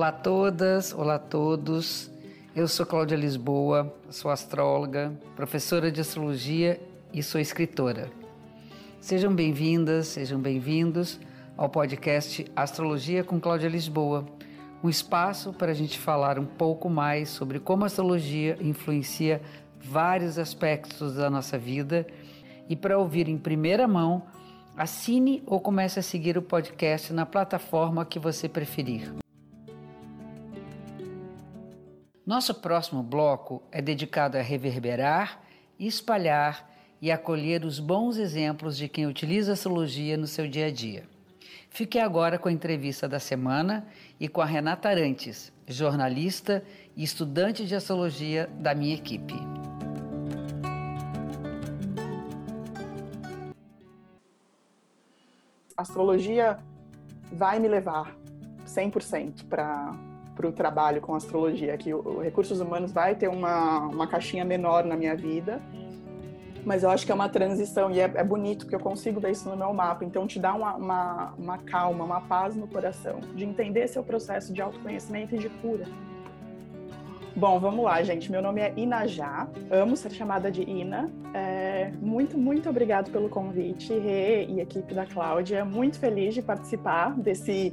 Olá a todas, olá a todos. Eu sou Cláudia Lisboa, sou astróloga, professora de astrologia e sou escritora. Sejam bem-vindas, sejam bem-vindos ao podcast Astrologia com Cláudia Lisboa, um espaço para a gente falar um pouco mais sobre como a astrologia influencia vários aspectos da nossa vida e para ouvir em primeira mão, assine ou comece a seguir o podcast na plataforma que você preferir. Nosso próximo bloco é dedicado a reverberar, espalhar e acolher os bons exemplos de quem utiliza a astrologia no seu dia a dia. Fique agora com a entrevista da semana e com a Renata Arantes, jornalista e estudante de astrologia da minha equipe. A astrologia vai me levar 100% para para o trabalho com astrologia, que o, Recursos Humanos vai ter uma, uma caixinha menor na minha vida, mas eu acho que é uma transição e é, é bonito porque eu consigo ver isso no meu mapa, então te dá uma, uma, uma calma, uma paz no coração, de entender seu processo de autoconhecimento e de cura. Bom, vamos lá, gente. Meu nome é Inajá, amo ser chamada de Ina. É, muito, muito obrigado pelo convite, Rê e equipe da Cláudia. Muito feliz de participar desse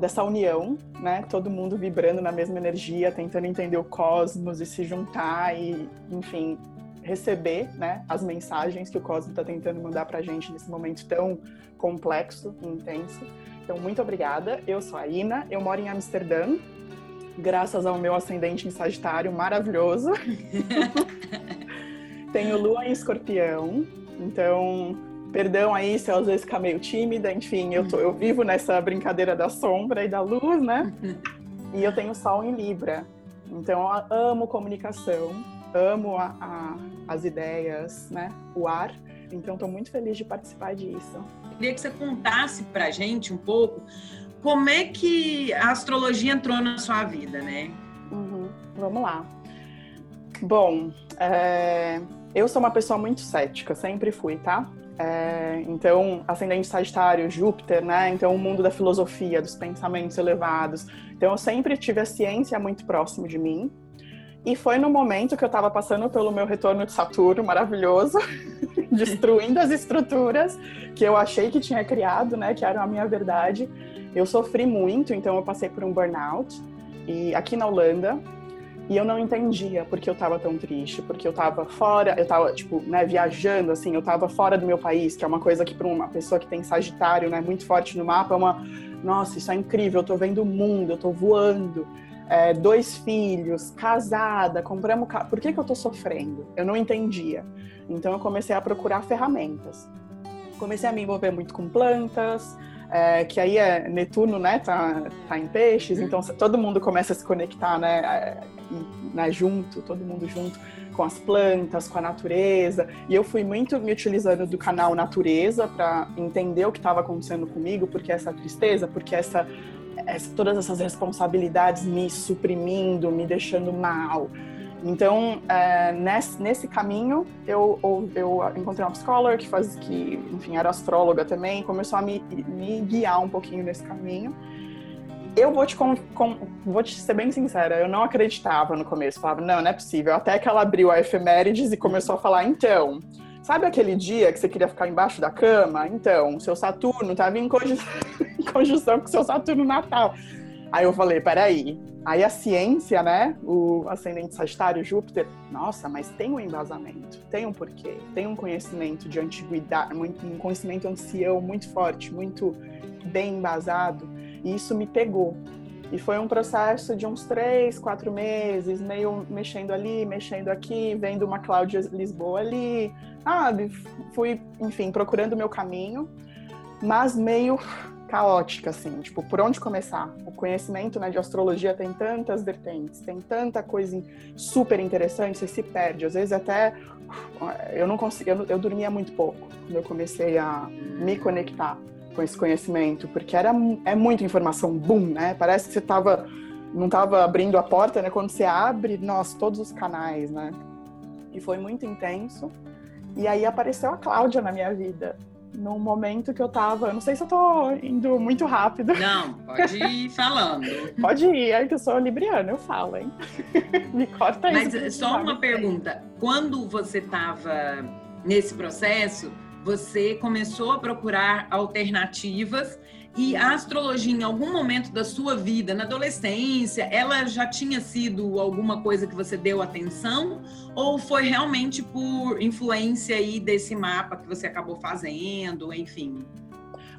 dessa união, né? Todo mundo vibrando na mesma energia, tentando entender o cosmos e se juntar e, enfim, receber, né? As mensagens que o cosmos está tentando mandar para a gente nesse momento tão complexo e intenso. Então, muito obrigada. Eu sou a Ina, eu moro em Amsterdã, graças ao meu ascendente em Sagitário maravilhoso. Tenho Lua em Escorpião, então Perdão aí se eu às vezes ficar meio tímida, enfim, eu, tô, eu vivo nessa brincadeira da sombra e da luz, né? E eu tenho Sol em Libra. Então eu amo comunicação, amo a, a, as ideias, né? O ar. Então estou muito feliz de participar disso. Queria que você contasse pra gente um pouco como é que a astrologia entrou na sua vida, né? Uhum. Vamos lá. Bom, é... eu sou uma pessoa muito cética, sempre fui, tá? É, então, ascendente Sagitário, Júpiter, né? Então, o mundo da filosofia, dos pensamentos elevados. Então, eu sempre tive a ciência muito próximo de mim. E foi no momento que eu estava passando pelo meu retorno de Saturno, maravilhoso, destruindo as estruturas que eu achei que tinha criado, né? Que eram a minha verdade. Eu sofri muito, então eu passei por um burnout. E aqui na Holanda, e eu não entendia porque eu tava tão triste, porque eu tava fora, eu tava, tipo, né, viajando, assim, eu tava fora do meu país, que é uma coisa que para uma pessoa que tem Sagitário, né, muito forte no mapa, é uma, nossa, isso é incrível, eu tô vendo o mundo, eu tô voando, é, dois filhos, casada, compramos carro, por que que eu tô sofrendo? Eu não entendia. Então eu comecei a procurar ferramentas. Comecei a me envolver muito com plantas, é, que aí é Netuno, né, tá, tá em peixes, então todo mundo começa a se conectar, né, é, né, junto, todo mundo junto com as plantas, com a natureza. E eu fui muito me utilizando do canal Natureza para entender o que estava acontecendo comigo, porque essa tristeza, porque essa, essa, todas essas responsabilidades me suprimindo, me deixando mal. Então, é, nesse, nesse, caminho, eu, eu, encontrei uma psicóloga que, faz, que, enfim, era astróloga também, começou a me, me guiar um pouquinho nesse caminho. Eu vou te, vou te ser bem sincera, eu não acreditava no começo, falava, não, não é possível. Até que ela abriu a efemérides e começou a falar, então, sabe aquele dia que você queria ficar embaixo da cama? Então, seu Saturno estava em conjunção com seu Saturno natal. Aí eu falei, peraí. Aí a ciência, né? O ascendente Sagitário, Júpiter, nossa, mas tem um embasamento, tem um porquê, tem um conhecimento de antiguidade, um conhecimento ancião muito forte, muito bem embasado. E isso me pegou. E foi um processo de uns três, quatro meses, meio mexendo ali, mexendo aqui, vendo uma Cláudia Lisboa ali, sabe? Fui, enfim, procurando o meu caminho, mas meio caótica, assim, tipo, por onde começar? O conhecimento né, de astrologia tem tantas vertentes, tem tanta coisa super interessante, você se perde. Às vezes até eu não conseguia, eu, eu dormia muito pouco quando eu comecei a me conectar com esse conhecimento, porque era é muita informação, boom, né? Parece que você tava não estava abrindo a porta, né? Quando você abre, nossa, todos os canais, né? E foi muito intenso. E aí apareceu a Cláudia na minha vida. num momento que eu tava. Eu não sei se eu tô indo muito rápido. Não, pode ir falando. pode ir, é que eu sou libriana, eu falo, hein? Me corta aí. Mas só uma pergunta. Quando você estava nesse processo, você começou a procurar alternativas e a astrologia, em algum momento da sua vida, na adolescência, ela já tinha sido alguma coisa que você deu atenção? Ou foi realmente por influência aí desse mapa que você acabou fazendo, enfim?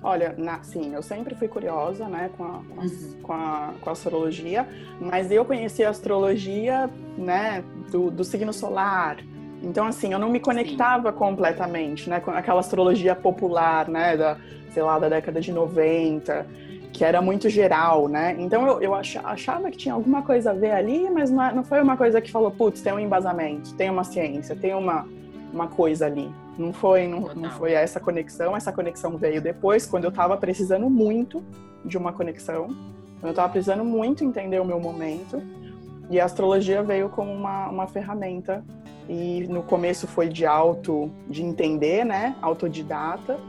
Olha, na, sim, eu sempre fui curiosa, né, com a, com, a, uhum. com, a, com a, astrologia, mas eu conheci a astrologia, né, do, do signo solar. Então, assim, eu não me conectava sim. completamente, né, com aquela astrologia popular, né, da, sei lá, da década de 90, que era muito geral, né? Então eu, eu achava que tinha alguma coisa a ver ali, mas não, é, não foi uma coisa que falou, putz, tem um embasamento, tem uma ciência, tem uma, uma coisa ali. Não foi, não, não foi essa conexão, essa conexão veio depois, quando eu estava precisando muito de uma conexão, quando eu estava precisando muito entender o meu momento, e a astrologia veio como uma, uma ferramenta, e no começo foi de auto, de entender, né, autodidata,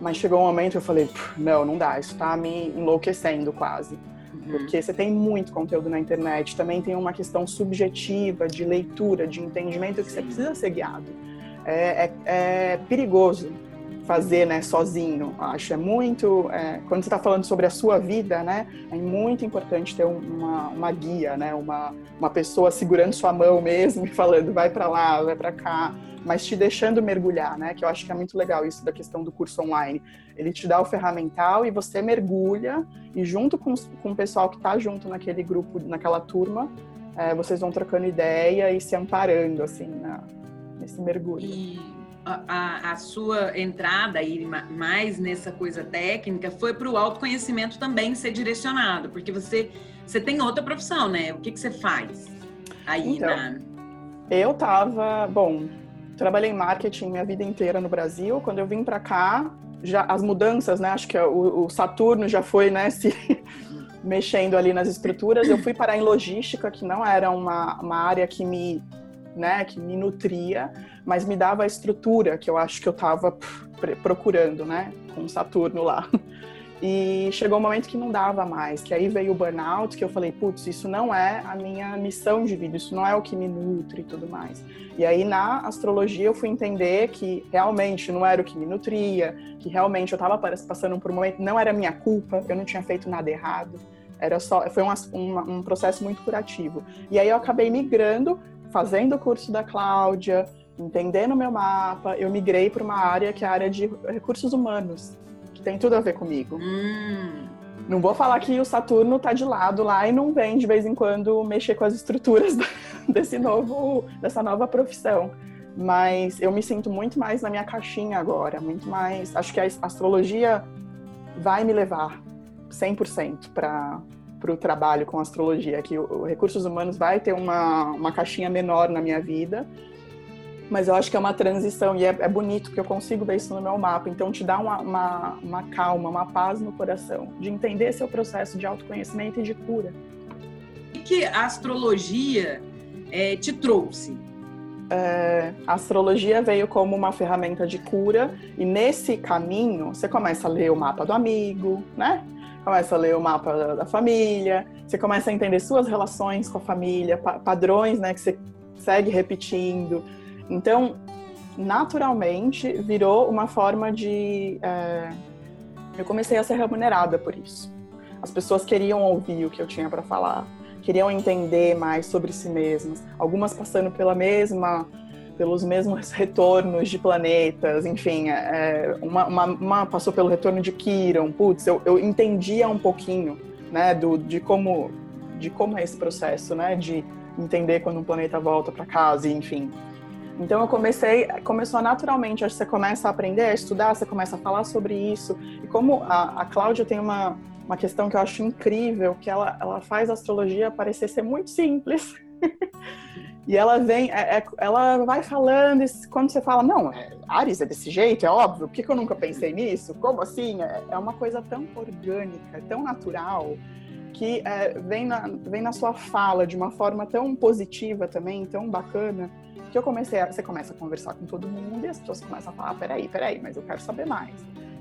mas chegou um momento que eu falei, não, não dá, isso tá me enlouquecendo quase. Uhum. Porque você tem muito conteúdo na internet, também tem uma questão subjetiva de leitura, de entendimento que você precisa ser guiado. É, é, é perigoso fazer né, sozinho, acho. É muito. É, quando você está falando sobre a sua vida, né, é muito importante ter uma, uma guia, né, uma, uma pessoa segurando sua mão mesmo e falando, vai para lá, vai para cá mas te deixando mergulhar, né? Que eu acho que é muito legal isso da questão do curso online. Ele te dá o ferramental e você mergulha e junto com, com o pessoal que está junto naquele grupo, naquela turma, é, vocês vão trocando ideia e se amparando, assim, na, nesse mergulho. E a, a, sua entrada aí mais nessa coisa técnica foi para o autoconhecimento também ser direcionado, porque você, você tem outra profissão, né? O que, que você faz aí então, na... Eu tava, bom, trabalhei em marketing minha vida inteira no Brasil. Quando eu vim para cá, já as mudanças, né? Acho que o, o Saturno já foi, né? Se mexendo ali nas estruturas. Eu fui parar em logística, que não era uma, uma área que me, né? Que me nutria, mas me dava a estrutura que eu acho que eu estava procurando, né? Com Saturno lá. E chegou um momento que não dava mais, que aí veio o burnout, que eu falei, putz, isso não é a minha missão de vida, isso não é o que me nutre e tudo mais. E aí na astrologia eu fui entender que realmente não era o que me nutria, que realmente eu estava passando por um momento, não era minha culpa, eu não tinha feito nada errado. Era só, foi um, um, um processo muito curativo. E aí eu acabei migrando, fazendo o curso da Cláudia, entendendo o meu mapa, eu migrei para uma área que é a área de recursos humanos tem tudo a ver comigo. Hum. Não vou falar que o Saturno tá de lado lá e não vem de vez em quando mexer com as estruturas desse novo, dessa nova profissão. Mas eu me sinto muito mais na minha caixinha agora, muito mais. Acho que a astrologia vai me levar 100% para para o trabalho com astrologia, que o, o recursos humanos vai ter uma, uma caixinha menor na minha vida, mas eu acho que é uma transição e é, é, bonito porque eu consigo ver isso no meu mapa. Então te dá uma, uma, uma, calma, uma paz no coração de entender seu processo de autoconhecimento e de cura. O que a astrologia é, te trouxe? É, a astrologia veio como uma ferramenta de cura e nesse caminho você começa a ler o mapa do amigo, né? Começa a ler o mapa da, família, você começa a entender suas relações com a família, pa padrões, né? Que você segue repetindo então, naturalmente, virou uma forma de. É... Eu comecei a ser remunerada por isso. As pessoas queriam ouvir o que eu tinha para falar, queriam entender mais sobre si mesmas. Algumas passando pela mesma, pelos mesmos retornos de planetas, enfim, é, uma, uma, uma, passou pelo retorno de Kiron. Putz, eu, eu entendia um pouquinho, né, do, de como de como é esse processo, né, de entender quando um planeta volta para casa, enfim. Então eu comecei, começou naturalmente, acho que você começa a aprender, a estudar, você começa a falar sobre isso. E como a, a Cláudia tem uma, uma questão que eu acho incrível, que ela, ela faz a astrologia parecer ser muito simples. e ela vem, é, é, ela vai falando, e quando você fala, não, é, Ares é desse jeito, é óbvio, por que, que eu nunca pensei nisso? Como assim? É, é uma coisa tão orgânica, tão natural que é, vem, na, vem na sua fala de uma forma tão positiva também, tão bacana, que eu comecei a, você começa a conversar com todo mundo e as pessoas começam a falar, peraí, peraí, mas eu quero saber mais.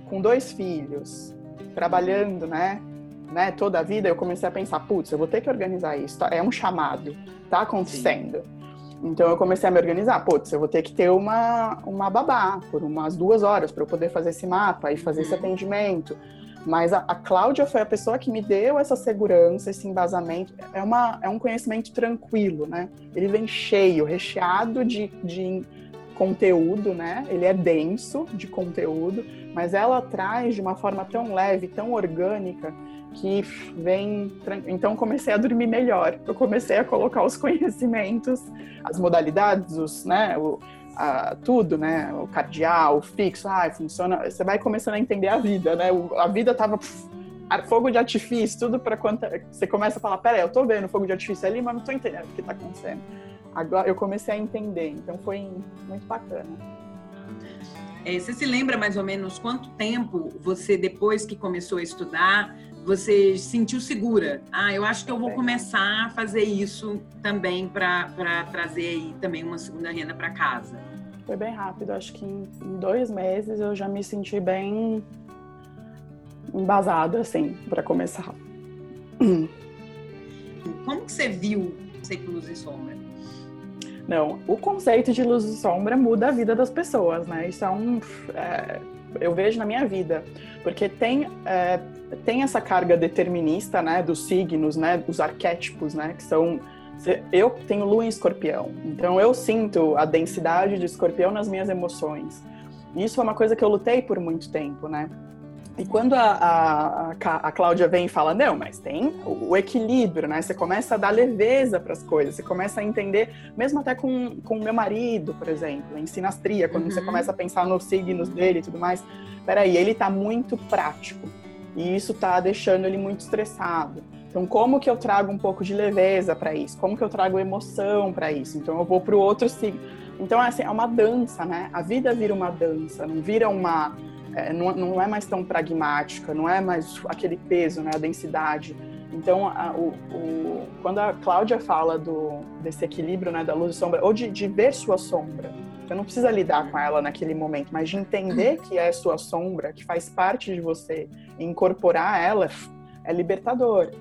Com dois filhos, trabalhando, né, né, toda a vida, eu comecei a pensar, putz, eu vou ter que organizar isso, tá? é um chamado, tá acontecendo. Sim. Então eu comecei a me organizar, putz, eu vou ter que ter uma, uma babá por umas duas horas para eu poder fazer esse mapa e fazer esse uhum. atendimento. Mas a, a Cláudia foi a pessoa que me deu essa segurança, esse embasamento. É, uma, é um conhecimento tranquilo, né? Ele vem cheio, recheado de, de conteúdo, né? Ele é denso de conteúdo, mas ela traz de uma forma tão leve, tão orgânica, que vem. Então comecei a dormir melhor. Eu comecei a colocar os conhecimentos, as modalidades, os, né? O, a, tudo, né? O cardial, o fixo, ah, funciona. Você vai começando a entender a vida, né? O, a vida tava pff, fogo de artifício, tudo para quando você começa a falar, peraí, eu tô vendo fogo de artifício ali, mas não tô entendendo o que tá acontecendo. Agora eu comecei a entender, então foi muito bacana. É, você se lembra mais ou menos quanto tempo você, depois que começou a estudar, você sentiu segura? Ah, eu acho que eu vou começar a fazer isso também para trazer aí também uma segunda renda para casa. Foi bem rápido, acho que em dois meses eu já me senti bem embasado, assim, para começar. Como que você viu Luz e Sombra? Não, o conceito de luz e sombra muda a vida das pessoas, né? Isso é um. É, eu vejo na minha vida, porque tem é, tem essa carga determinista, né, dos signos, né, dos arquétipos, né, que são eu tenho lua em escorpião, então eu sinto a densidade de escorpião nas minhas emoções. Isso é uma coisa que eu lutei por muito tempo, né? E quando a, a, a, Cláudia vem e fala, não, mas tem o, o equilíbrio, né? Você começa a dar leveza para as coisas, você começa a entender, mesmo até com o meu marido, por exemplo, em sinastria, quando uhum. você começa a pensar nos signos dele e tudo mais, peraí, ele está muito prático. E isso está deixando ele muito estressado. Então, como que eu trago um pouco de leveza para isso? Como que eu trago emoção para isso? Então, eu vou para o outro signo. Então, assim, é uma dança, né? A vida vira uma dança, não vira uma. É, não, não é mais tão pragmática, não é mais aquele peso, né? A densidade. Então, a, o, o, quando a Cláudia fala do, desse equilíbrio, né, da luz e sombra, ou de, de ver sua sombra, você não precisa lidar com ela naquele momento, mas de entender que é sua sombra, que faz parte de você, incorporar ela é libertador.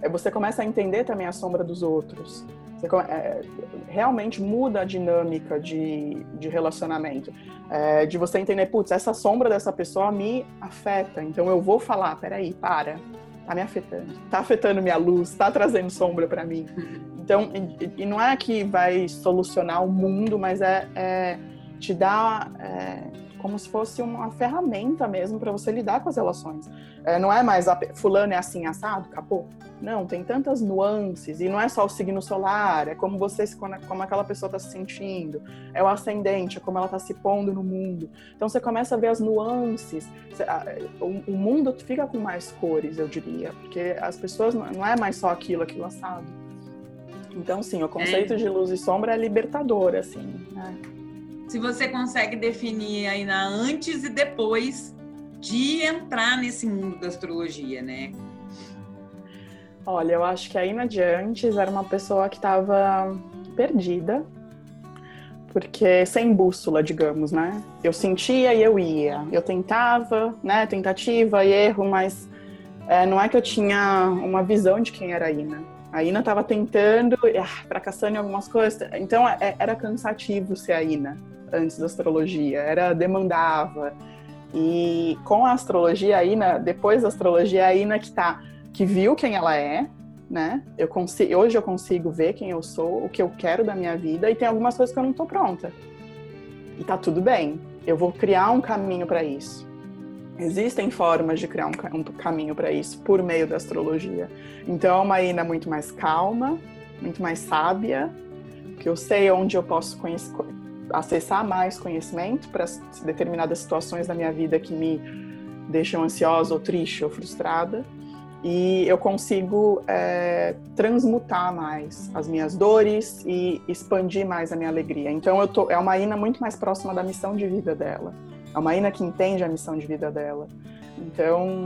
É, você começa a entender também a sombra dos outros. Você é, realmente muda a dinâmica de, de relacionamento. É, de você entender, putz, essa sombra dessa pessoa me afeta, então eu vou falar, peraí, para, tá me afetando, tá afetando minha luz, tá trazendo sombra para mim. Então, e, e, não é que vai solucionar o mundo, mas é, é te dar é, como se fosse uma ferramenta mesmo para você lidar com as relações. É, não é mais a, fulano é assim assado, acabou. Não, tem tantas nuances e não é só o signo solar, é como você como aquela pessoa está se sentindo, é o ascendente, é como ela está se pondo no mundo. Então você começa a ver as nuances. O, mundo fica com mais cores, eu diria, porque as pessoas não é mais só aquilo, aquilo assado. Então, sim, o conceito é. de luz e sombra é libertador, assim. Né? Se você consegue definir aí na antes e depois de entrar nesse mundo da astrologia, né? Olha, eu acho que aí na antes era uma pessoa que estava perdida, porque sem bússola, digamos, né? Eu sentia e eu ia. Eu tentava, né? Tentativa e erro, mas é, não é que eu tinha uma visão de quem era a Ina. A Ina estava tentando, ah, fracassando em algumas coisas. Então é, era cansativo ser a Ina antes da astrologia. Era demandava. E com a astrologia, a Ina, depois da astrologia, a Ina que tá, que viu quem ela é, né? Eu consigo, hoje eu consigo ver quem eu sou, o que eu quero da minha vida, e tem algumas coisas que eu não tô pronta. E tá tudo bem. Eu vou criar um caminho para isso. Existem formas de criar um, um caminho para isso por meio da astrologia. Então, é uma Ina muito mais calma, muito mais sábia, que eu sei onde eu posso conhecer, acessar mais conhecimento para determinadas situações da minha vida que me deixam ansiosa ou triste ou frustrada. E eu consigo é, transmutar mais as minhas dores e expandir mais a minha alegria. Então, eu tô, é uma Ina muito mais próxima da missão de vida dela é uma Ina que entende a missão de vida dela. Então,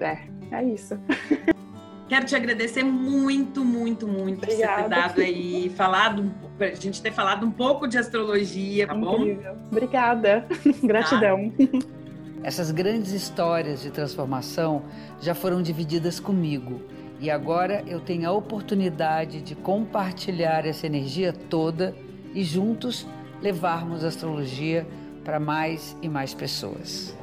é, é isso. Quero te agradecer muito, muito, muito por você ter dado aí, falado, a gente ter falado um pouco de astrologia, tá Incrível. bom? Obrigada. Gratidão. Tá. Essas grandes histórias de transformação já foram divididas comigo e agora eu tenho a oportunidade de compartilhar essa energia toda e juntos levarmos a astrologia para mais e mais pessoas.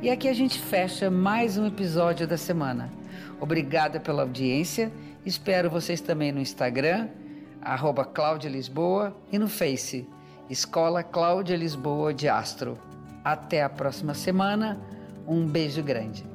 E aqui a gente fecha mais um episódio da semana. Obrigada pela audiência. Espero vocês também no Instagram, arroba Cláudia Lisboa, e no Face, Escola Cláudia Lisboa de Astro. Até a próxima semana. Um beijo grande.